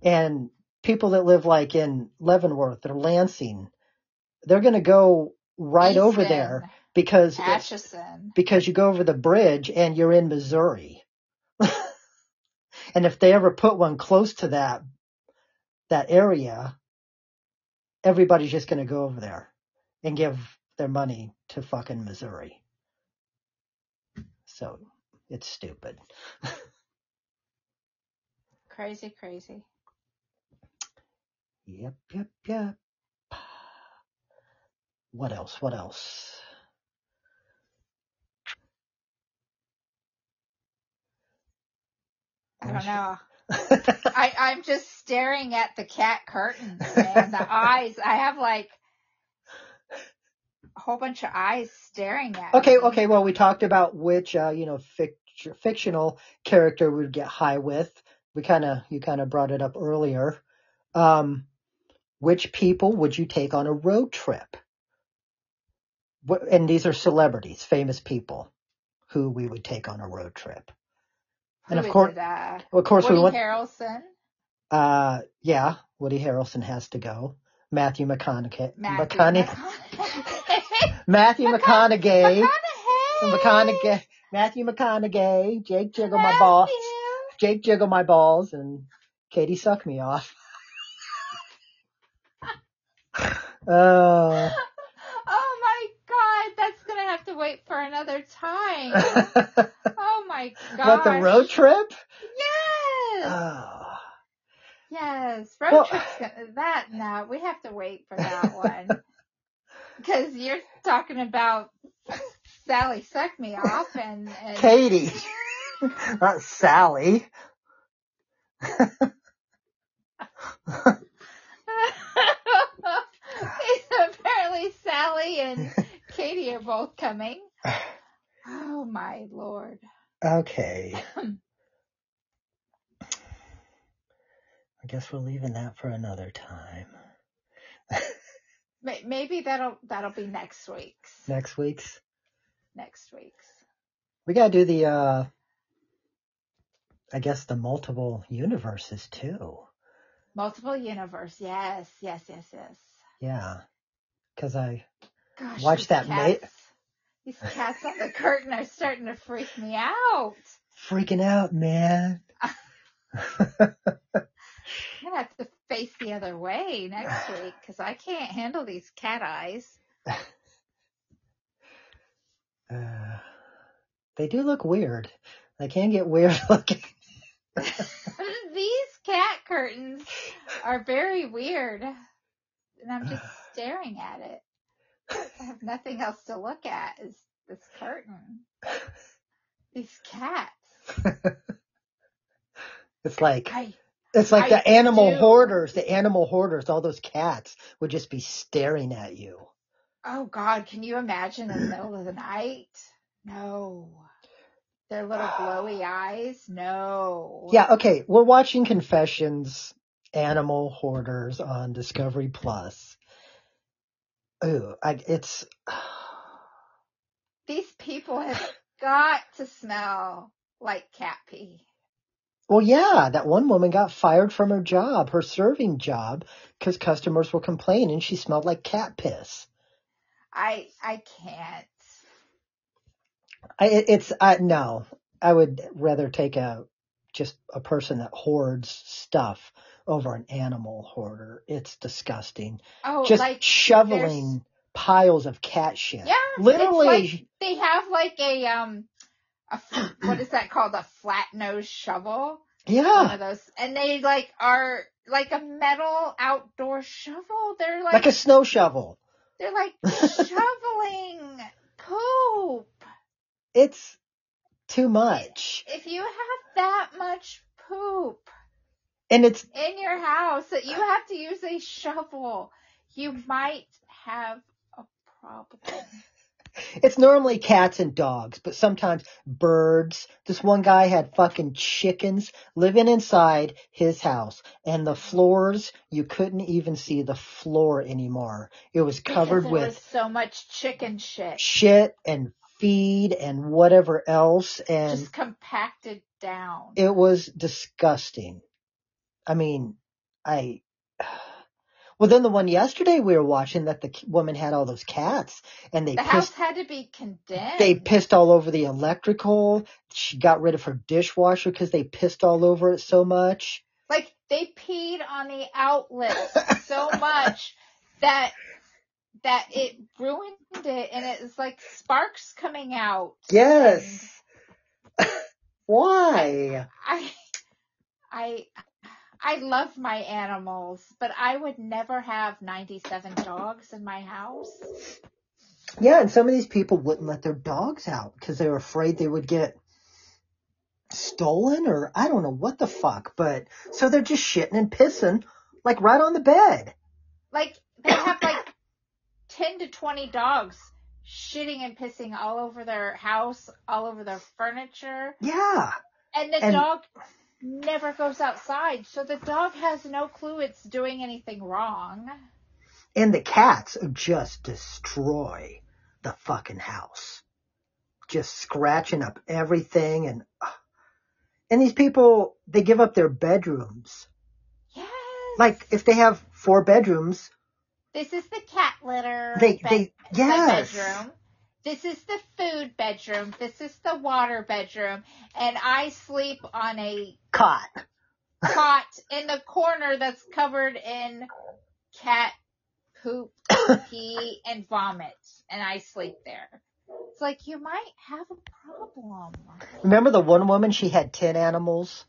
and people that live like in Leavenworth or Lansing, they're going to go right over there because Atchison. because you go over the bridge and you're in Missouri. (laughs) and if they ever put one close to that that area, everybody's just going to go over there and give their money to fucking Missouri. So it's stupid. Crazy, crazy. Yep, yep, yep. What else? What else? I don't know. (laughs) I, I'm just staring at the cat curtains, man. The eyes. I have like a whole bunch of eyes staring at Okay, me. okay. Well, we talked about which, uh, you know, fict- fictional character we would get high with. We kind of, you kind of brought it up earlier. Um, which people would you take on a road trip? What, and these are celebrities, famous people, who we would take on a road trip. And of course, it, uh, of course, Woody we want. Harrelson. Uh, yeah, Woody Harrelson has to go. Matthew McConaughey. Matthew McConaughey. (laughs) Matthew McConaughey. McConaughey. McConaughey. Matthew McConaughey. Jake Jiggle my balls. Jake Jiggle my balls and Katie suck me off. Oh. (laughs) Oh my god, that's gonna have to wait for another time. (laughs) Oh my god. what the road trip? Yes. Oh. yes. Road Well- trip's gonna, that, no, we have to wait for that (laughs) one. Cause you're talking about Sally suck me off and, and Katie, (laughs) not Sally. (laughs) apparently Sally and Katie are both coming. Oh my lord. Okay. (clears throat) I guess we're leaving that for another time. (laughs) May- Maybe that'll that'll be next week's. Next week's. Next week's. We gotta do the, uh, I guess the multiple universes too. Multiple universe. Yes, yes, yes, yes. Yeah. Cause I, Gosh, Watch that, cats, These cats on the curtain are starting to freak me out. freaking out, man. (laughs) I'm gonna have to face the other way next (sighs) week because I can't handle these cat eyes. (sighs) Uh, they do look weird. They can get weird (laughs) looking. (laughs) these cat curtains are very weird, and I'm just (sighs) staring at it. I have nothing else to look at. Is this curtain? (laughs) These cats. It's like I it's like I the animal do. hoarders. The animal hoarders. All those cats would just be staring at you. Oh God, can you imagine in the middle of the (sighs) night? No. Their little glowy (sighs) eyes? No. Yeah. Okay. We're watching Confessions, Animal Hoarders on Discovery Plus. Ooh, I, it's (sighs) These people have got to smell like cat pee. Well, yeah. That one woman got fired from her job, her serving job, because customers were complaining she smelled like cat piss. I I can't. I, it's I no. I would rather take a just a person that hoards stuff over an animal hoarder. It's disgusting. Oh, Just like shoveling piles of cat shit. Yeah, Literally. Like they have like a um, a what is that called? A flat nose shovel. One yeah. of those, and they like are like a metal outdoor shovel. They're like, Like a snow shovel. they're like (laughs) shoveling poop. It's too much. If you have that much poop And it's in your house that you have to use a shovel, you might have a problem. It's normally cats and dogs, but sometimes birds. This one guy had fucking chickens living inside his house, and the floors, you couldn't even see the floor anymore. It was covered there with was so much chicken shit. shit and feed and whatever else, and just compacted down. it was disgusting. I mean, I. Well, then the one yesterday we were watching that the woman had all those cats, and they the pissed house had to be condemned. they pissed all over the electrical. She got rid of her dishwasher because they pissed all over it so much. like they peed on the outlet so (laughs) much that that it ruined it, and it was like sparks coming out. Yes. (laughs) Why? I, I, I love my animals, but I would never have 97 dogs in my house. Yeah, and some of these people wouldn't let their dogs out because they were afraid they would get stolen or I don't know what the fuck. But so they're just shitting and pissing like right on the bed. Like they have like (coughs) 10 to 20 dogs shitting and pissing all over their house, all over their furniture. Yeah. And the And- dog never goes outside, so the dog has no clue it's doing anything wrong. And the cats just destroy the fucking house. Just scratching up everything and and these people they give up their bedrooms. Yes. Like if they have four bedrooms, this is the cat litter. they bed- they the yes. bedroom. This is the food bedroom. This is the water bedroom. And I sleep on a Caught. cot in the corner that's covered in cat poop, (coughs) pee, and vomit. And I sleep there. It's like you might have a problem. Remember the one woman she had 10 animals?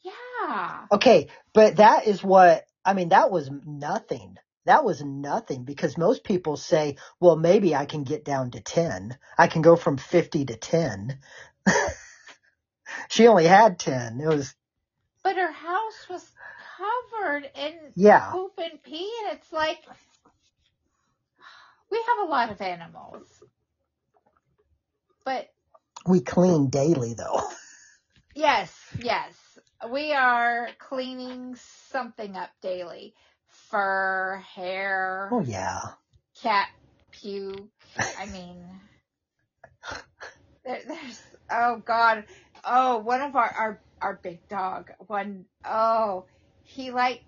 Yeah. Okay, but that is what I mean that was nothing. That was nothing because most people say, well maybe I can get down to 10. I can go from 50 to 10. (laughs) she only had 10. It was But her house was covered in yeah. poop and pee, and it's like we have a lot of animals, but We clean daily though. (laughs) yes, yes, we are cleaning something up daily: fur, hair, Oh yeah. cat puke. I mean, there, there's oh god, oh one of our our our big dog one oh he like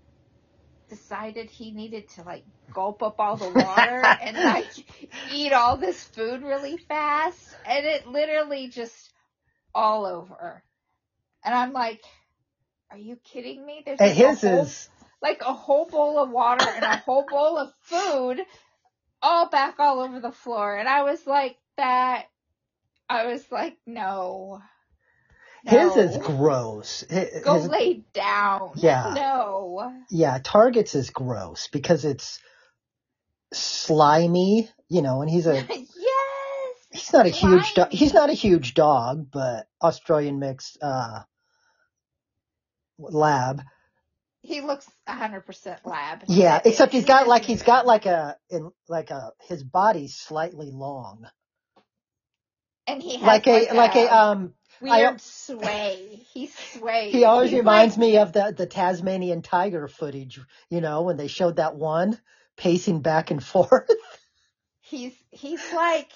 decided he needed to like gulp up all the water (laughs) and like eat all this food really fast and it literally just all over and I'm like are you kidding me there's like a his whole is like a whole bowl of water and a whole (laughs) bowl of food all back all over the floor. And I was like, that, I was like, no. his is gross. Go his- lay down. Yeah. No. yeah, Target's is gross because it's slimy, you know, and he's a (laughs) yes. He's not a huge dog. He's not a huge dog, but Australian mix uh lab. He looks 100% lab. Yeah, except he's got like he's got like a in like a his body's slightly long, and he has like a like a um. I- weird sway. He sways. He always He's reminds like- me of the the Tasmanian tiger footage. You know when they showed that one pacing back and forth. he's he's like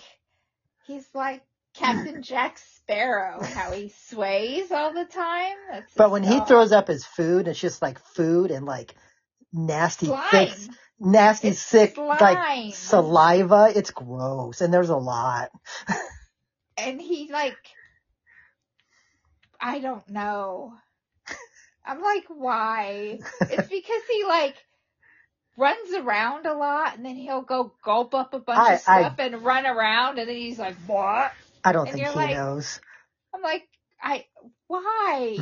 he's like Captain Jack Sparrow, how he sways all the time. That's But when he throws up his food, it's just like food and like nasty thick, nasty It's sick slime. like saliva. It's gross, and there's a lot. and he like I don't know. I'm like, why? it's (laughs) because he like runs around a lot and then he'll go gulp up a bunch I- of stuff and run around and then he's like, what? I don't And think he like- knows. I'm like, I, why?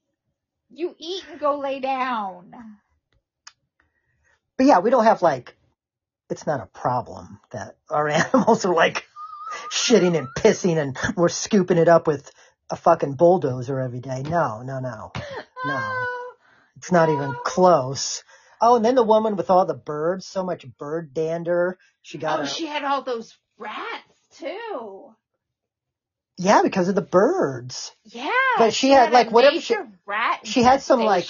(laughs) you eat and go lay down. But yeah, we don't have like, it's not a problem that our (laughs) animals are like shitting and pissing and we're scooping it up with a fucking bulldozer every day. No, no, no. No. Oh, It's not even close. Oh, and then the woman with all the birds, so much bird dander. She got oh, she had all those rats too. Yeah, because of the birds. Yeah. But she had, a like, whatever she- rat she had some, like-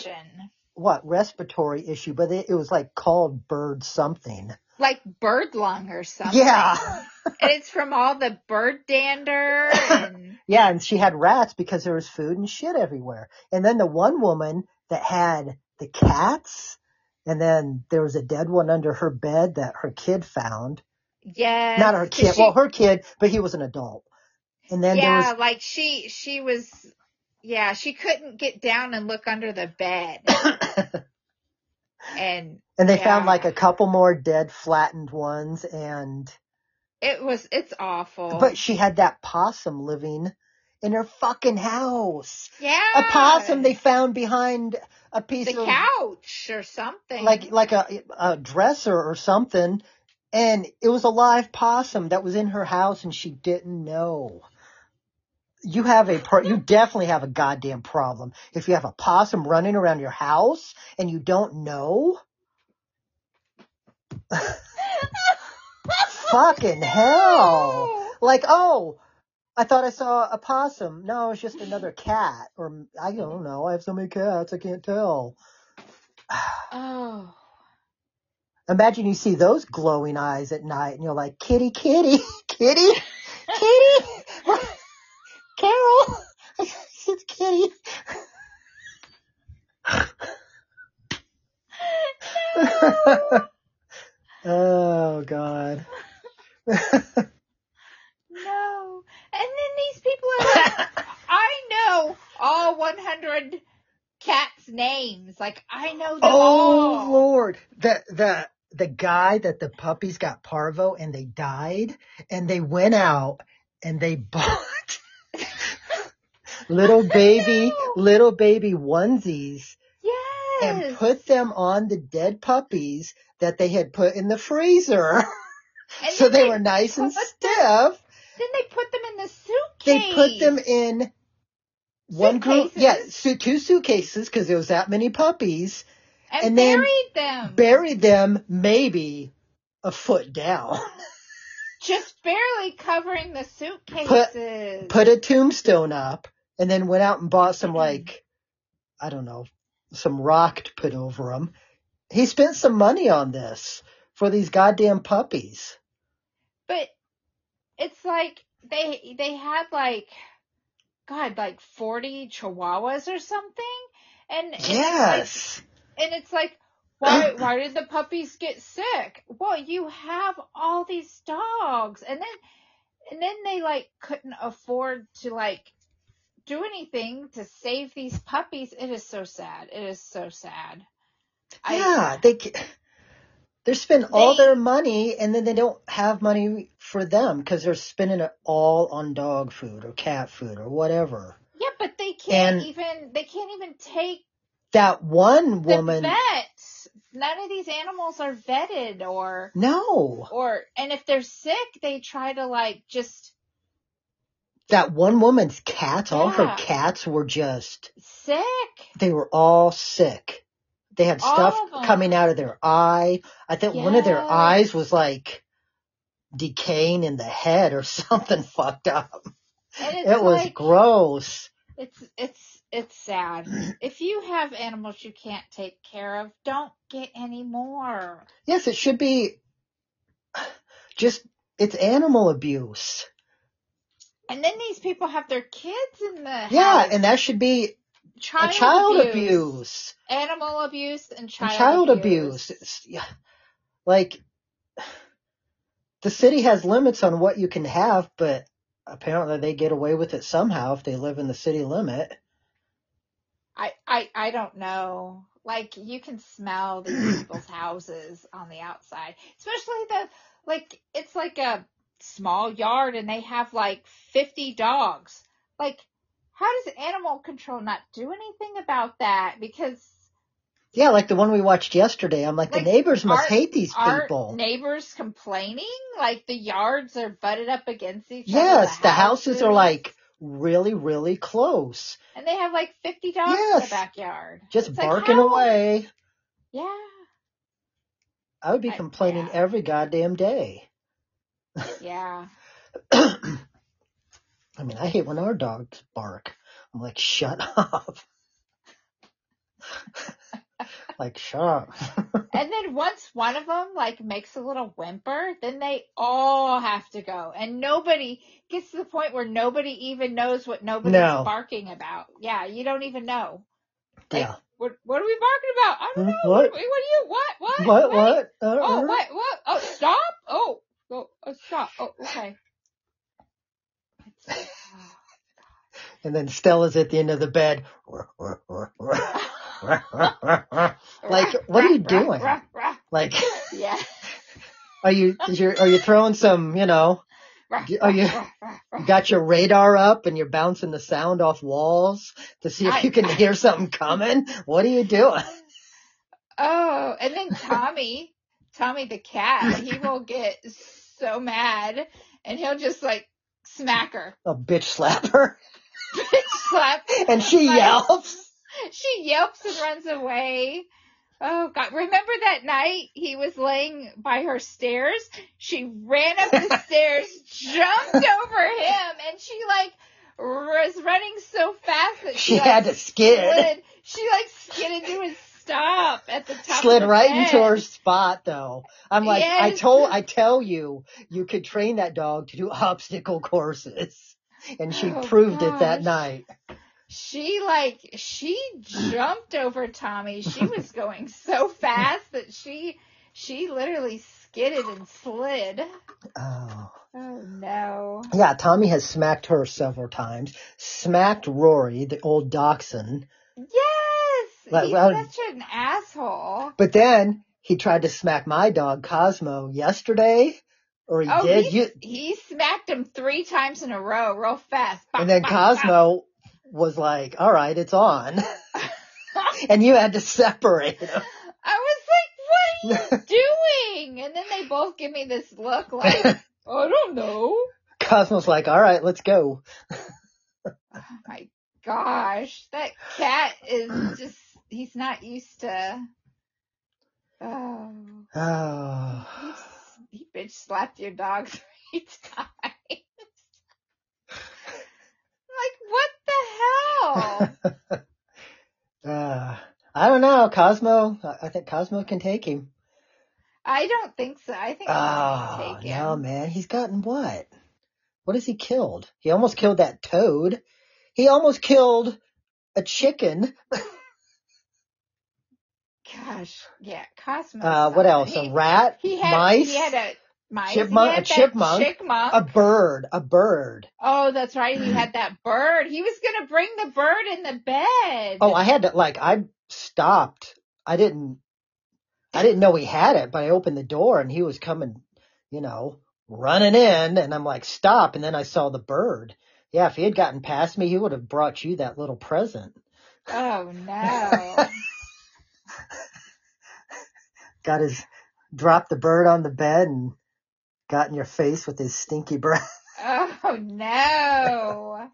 What respiratory issue? But it, it was like called bird something. like bird lung or something. Yeah. (laughs) and it's from all the bird dander and (laughs) Yeah, and she had rats because there was food and shit everywhere. And then the one woman that had the cats, and then there was a dead one under her bed that her kid found. Yeah. Not her kid, she- well, her kid, but he was an adult. And then yeah, there like she she was yeah, she couldn't get down and look under the bed. (coughs) and and they found like a couple more dead flattened ones, and it was it's awful. but she had that possum living in her fucking house. yeah. A possum they found behind a piece the of couch or something. like like a a dresser or something and it was a live possum that was in her house and she didn't know you have a pro- you definitely have a goddamn problem. If you have a possum running around your house and you don't know (laughs) fucking hell. (laughs) Like oh i thought i saw a possum. No it's just another (laughs) cat or i don't know. I have so many cats i can't tell. Oh. (sighs) Imagine you see those glowing eyes at night and you're like, kitty, kitty, kitty, kitty, Carol, it's (laughs) kitty. oh God. (laughs) No. And then these people are like, (laughs) I know all 100 cats' names. Like, I know them oh all. Lord. The, the, the guy that the puppies got parvo and they died and they went out and they bought little (laughs) baby, little baby onesies Yes. and put them on the dead puppies that they had put in the freezer. (laughs) So then they were nice and put stiff. Then they put them in the suitcase. They put them in one group, Suitcases? yeah, su- two suitcases because there was that many puppies. and, and then buried them. Buried them maybe a foot down. (laughs) just barely covering the suitcases. Put a tombstone up and then went out and bought some mm-hmm. like, I don't know, some rock to put over them. He spent some money on this for these goddamn puppies. but it's like they they had like God, like forty chihuahuas or something. And Yes. like, and it's like why (clears throat) why did the puppies get sick? Well, you have all these dogs and then and then they like couldn't afford to like do anything to save these puppies. It is so sad. It is so sad. I- Yeah, they c- they're spending all their money and then they don't have money for them because they're spending it all on dog food or cat food or whatever. Yeah, but they can't And- even they can't even take That one the woman, vet. None of these animals are vetted or no, or and if they're sick, they try to like just that one woman's cats, all her cats were just, sick. they were all sick. They had All stuff coming out of their eye. I think one of their eyes was like decaying in the head or (laughs) something fucked up. It was gross. it's it's it's sad. if you have animals you can't take care of, don't get any more. Yes, it should be (sighs) just, it's animal abuse. And then these people have their kids in the Yeah, and that should be child, child abuse, abuse. animal abuse, and And child, child abuse. Yeah, like, the city has limits on what you can have, but apparently they get away with it somehow if they live in the city limit. I, I, I don't know. Like you can smell these (clears throat) people's houses on the outside, especially the, like, it's like a small yard and they have like 50 dogs. Like, how does animal control not do anything about that? Because Yeah, like the one we watched yesterday. I'm like, Like, the neighbors must are- hate these are people. neighbors complaining? Like the yards are butted up against each other. Yes, the houses are like really, really close. and they have like 50 dogs in the backyard. Just It's barking how- away. Yeah. I would be I- complaining yeah. every goddamn day. Yeah. (clears throat) I mean, I hate when our dogs bark. I'm like, shut up. (laughs) like, shut up. (laughs) And then once one of them like makes a little whimper, then they all have to go. And nobody gets to the point where nobody even knows what nobody's No. barking about. Yeah, you don't even know. Like, yeah. What what are we barking about? I don't Hmm, know. what? What, what are you what? What? What? Wait. What? Uh, Oh, uh. what? What? Oh, stop. Oh, oh, oh stop. Oh, okay. It's- (laughs) And then Stella's at the end of the bed. (laughs) Like, what are you doing? like, Yeah. are you, is your, are you throwing some, you know, Are you- you got your radar up and you're bouncing the sound off walls to see if you can hear something coming? What are you doing? Oh, and then Tommy, Tommy the cat, he will get so mad and he'll just like smack her, A bitch slapper. (laughs) bitch slap. And she Like, yelps. She yelps and runs away. Oh God! Remember that night he was laying by her stairs? She ran up the (laughs) stairs, jumped over him, and she like was running so fast that she, She like, had to skid. slid. She like skidded to a stop at the top. Slid the right bed. into her spot though. I'm like, I told, I tell you, you could train that dog to do (laughs) obstacle courses. And she Oh, proved it that night. She like she jumped over Tommy. She (laughs) was going so fast that she she literally skidded and slid. Oh. Oh no. Yeah, Tommy has smacked her several times. Smacked Rory, the old dachshund. Yes, Well, he's well- such an asshole. But then he tried to smack my dog Cosmo yesterday, or he oh, did. he, You, he smacked him three times in a row, real fast. Bop, and then bop, bop. Cosmo was like, "All right, it's on," (laughs) and you had to separate him. I was like, "What are you (laughs) doing?" And then they both give me this look like, (laughs) "I don't know." Cosmo's like, "All right, let's go." Oh my gosh, that cat is (clears throat) just, he's not used to, oh, (sighs) Oh, he, bitch slapped your dog (laughs) three times. (laughs) like, what the hell? (laughs) uh, I don't know, Cosmo. I- think Cosmo can take him. I don't think so. I think Oh, I'll take him. no, man. He's gotten what? What has he killed? He almost killed that toad. He almost killed a chicken. Gosh, yeah, Cosmo. Uh, what else? He, a rat? he had, mice? He had a mice. Chipmunk- a chipmunk, Chipmunk. a bird. A bird. oh, that's right. He had (clears throat) that bird. He was gonna bring the bird in the bed. Oh, I had to, like, I stopped. I didn't, I didn't know he had it, but I opened the door and he was coming, you know, running in and I'm like, stop. And then I saw the bird. Yeah, if he had gotten past me, he would have brought you that little present. Oh no. (laughs) got his dropped the bird on the bed and got in your face with his stinky breath. (laughs) Oh no.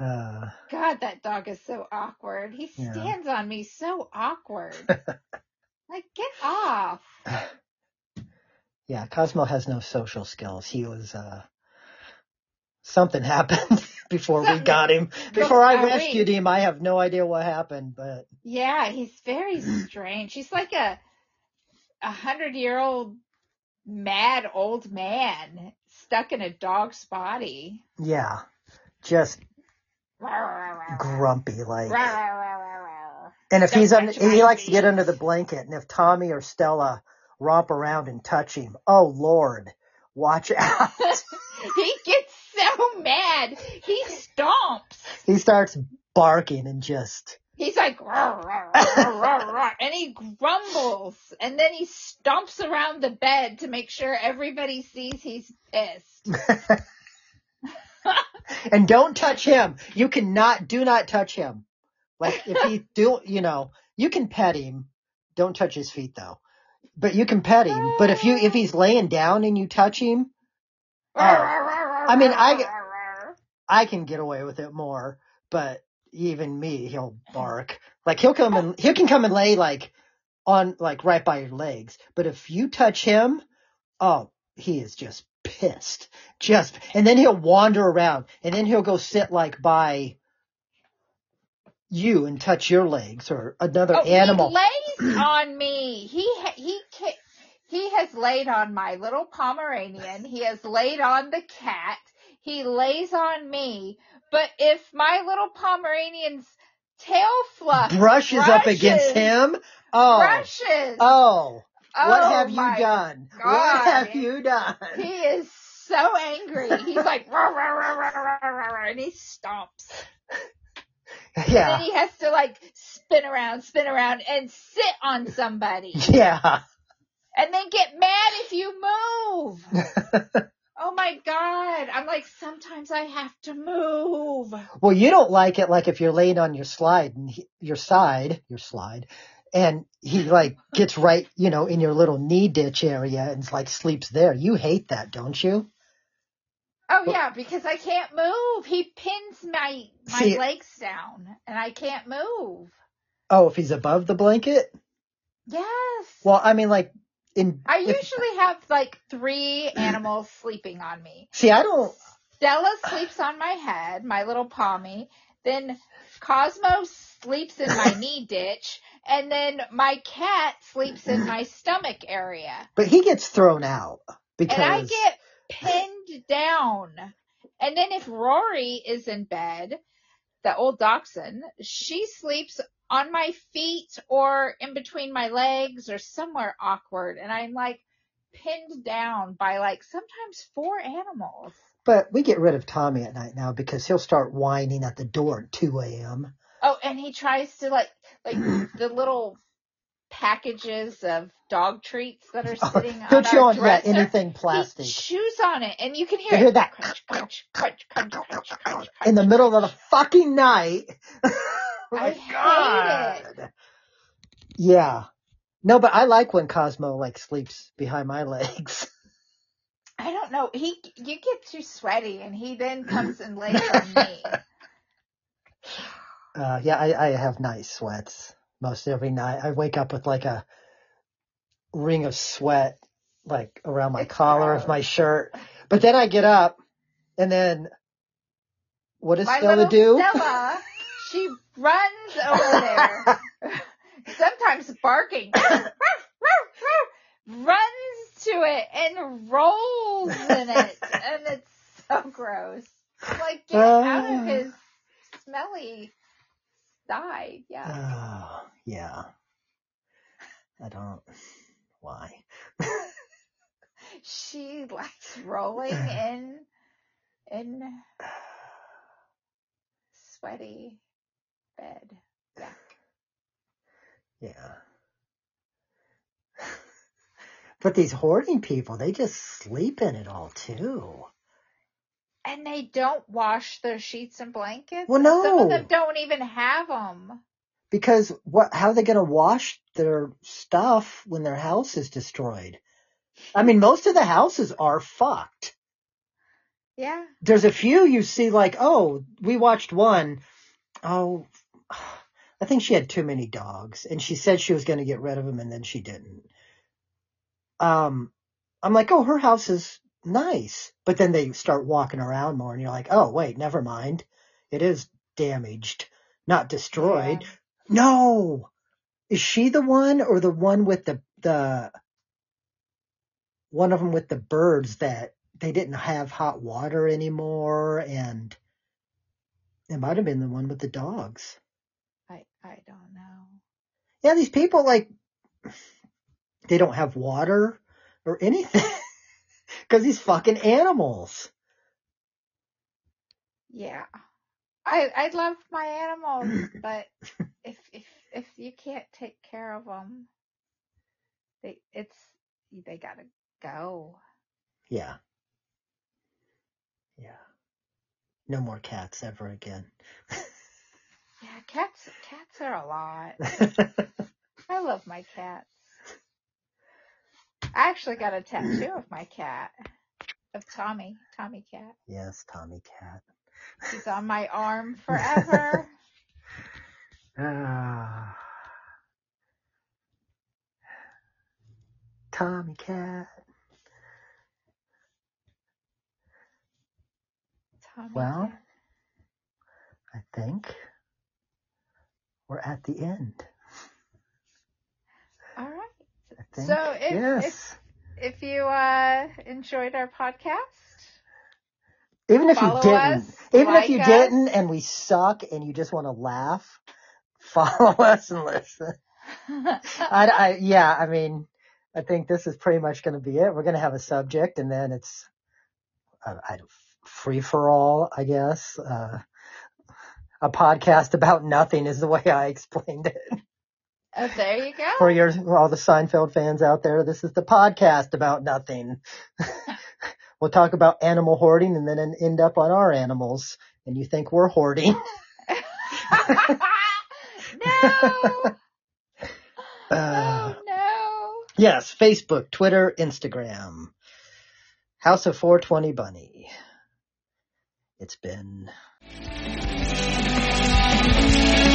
Uh, God, that dog is so awkward. He Yeah. stands on me so awkward. (laughs) like, get off. yeah, Cosmo has no social skills. He was uh something happened (laughs) before we (laughs) got him. Before I rescued him, I have no idea what happened, but Yeah, he's very (clears throat) strange. He's like a a hundred year old mad old man stuck in a dog's body. yeah, just Grumpy. like. And if Don't he's under, he likes to get under the blanket, and if Tommy or Stella romp around and touch him, oh Lord, watch (laughs) out. he gets so mad. He stomps. he starts barking and just He's like, "Roar, roar, roar, roar, roar," (laughs) and he grumbles, and then he stomps around the bed to make sure everybody sees he's pissed. (laughs) and don't touch him. You cannot, do not touch him. Like if he (laughs) do, you know, you can pet him. Don't touch his feet though. But you can pet him. But if you, if he's laying down and you touch him, oh. I mean, I- (laughs) I can get away with it more. But even me, he'll bark. Like he'll come and he can come and lay like on like right by your legs. But if you touch him, oh, he is just pissed. Just and then he'll wander around and then he'll go sit like by you and touch your legs or another Oh, animal. He lays on me. He he he has laid on my little Pomeranian. He has laid on the cat. He lays on me. But if my little Pomeranian's tail fluff brushes up against him. Oh, brushes, oh, what oh have you done? What have you done? He is so angry. He's like, "Rah, rah, rah, rah, rah, rah, rah," and he stomps. (laughs) And then he has to like spin around, spin around, and sit on somebody. (laughs) yeah. And then get mad if you move. (laughs) oh my god. I'm like, sometimes I have to move. Well, you don't like it like if you're laying on your slide and he, your side, your slide, and he like gets right, you know, in your little knee ditch area and like sleeps there. You hate that, don't you? Oh yeah, because I can't move. He pins my my See- legs down and I can't move. Oh, if he's above the blanket? Yes. Well, I mean, like in. I usually have like three animals sleeping on me. see, I don't. Stella sleeps on my head, my little pommy. Then Cosmo sleeps in my (laughs) knee ditch. And then my cat sleeps in my stomach area. But he gets thrown out because. And I get pinned down. And then if Rory is in bed, the old dachshund, she sleeps on my feet or in between my legs or somewhere awkward. And I'm like pinned down by like sometimes four animals. But we get rid of Tommy at night now because he'll start whining at the door at 2 a.m. Oh, and he tries to like, like (clears throat) the little packages of dog treats that are (laughs) oh, sitting on Don't our on yeah, anything plastic. He chews on it, and you can hear, You hear that? crunch, crunch, crunch, crunch, crunch, crunch, in the middle of the fucking night. (laughs) I hate it. Yeah. No, but I like when Cosmo like sleeps behind my (laughs) legs. I don't know. He, you get too sweaty, and he then comes and lays (laughs) on me. Uh, yeah, I, I have night sweats most every night. I wake up with like a ring of sweat like around my It's collar of my shirt. But then I get up and then what does My Stella do? Stella, she runs over there, (laughs) sometimes barking, (laughs) runs to it and rolls in it, and it's so gross. Like get out of Ah. his smelly side. Yeah. Oh, (sighs) yeah. I don't. Why? (laughs) She likes rolling (sighs) in in (sighs) sweaty bed. Yeah. Yeah. (laughs) But these hoarding people, they just sleep in it all too. And they don't wash their sheets and blankets. Well, no. Some of them don't even have them. Because what, how are they going to wash their stuff when their house is destroyed? I mean, most of the houses are fucked. Yeah. There's a few you see like, oh, we watched one. Oh, I think she had too many dogs and she said she was going to get rid of them and then she didn't. Um, I'm like, oh, her house is nice. But then they start walking around more and you're like, oh, wait, never mind. It is damaged, not destroyed. Yeah. No. Is she the one or the one with the, the, one of them with the birds that they didn't have hot water anymore and it might have been the one with the dogs. I don't know. Yeah, these people like, they don't have water or anything (laughs) because these fucking animals. Yeah. I I love my animals, but (clears throat) if if if you can't take care of them, they it's they gotta go. Yeah. Yeah. No more cats ever again. (laughs) Yeah, cats cats are a lot. (laughs) I love my cats. I actually got a tattoo of my cat, of Tommy, Tommy cat. yes, Tommy Cat. He's on my arm (laughs) forever. Ah. Tommy Cat. Tommy Well, cat. I think we're at the end. All right. So if, yes. if if you uh enjoyed our podcast, even if you didn't, us, even like if you us. didn't, and we suck, and you just want to laugh, (laughs) follow us and listen. (laughs) I, I, yeah, I mean, I think this is pretty much going to be it. We're going to have a subject, and then it's uh, I, free for all, I guess. Uh, a podcast about nothing is the way I explained it. oh, there you go. For your all the Seinfeld fans out there, this is the podcast about nothing. (laughs) we'll talk about animal hoarding and then end up on our animals, and you think we're hoarding. (laughs) (laughs) no. Uh, oh no. yes, Facebook, Twitter, Instagram. House of 420 Bunny. It's been Bye.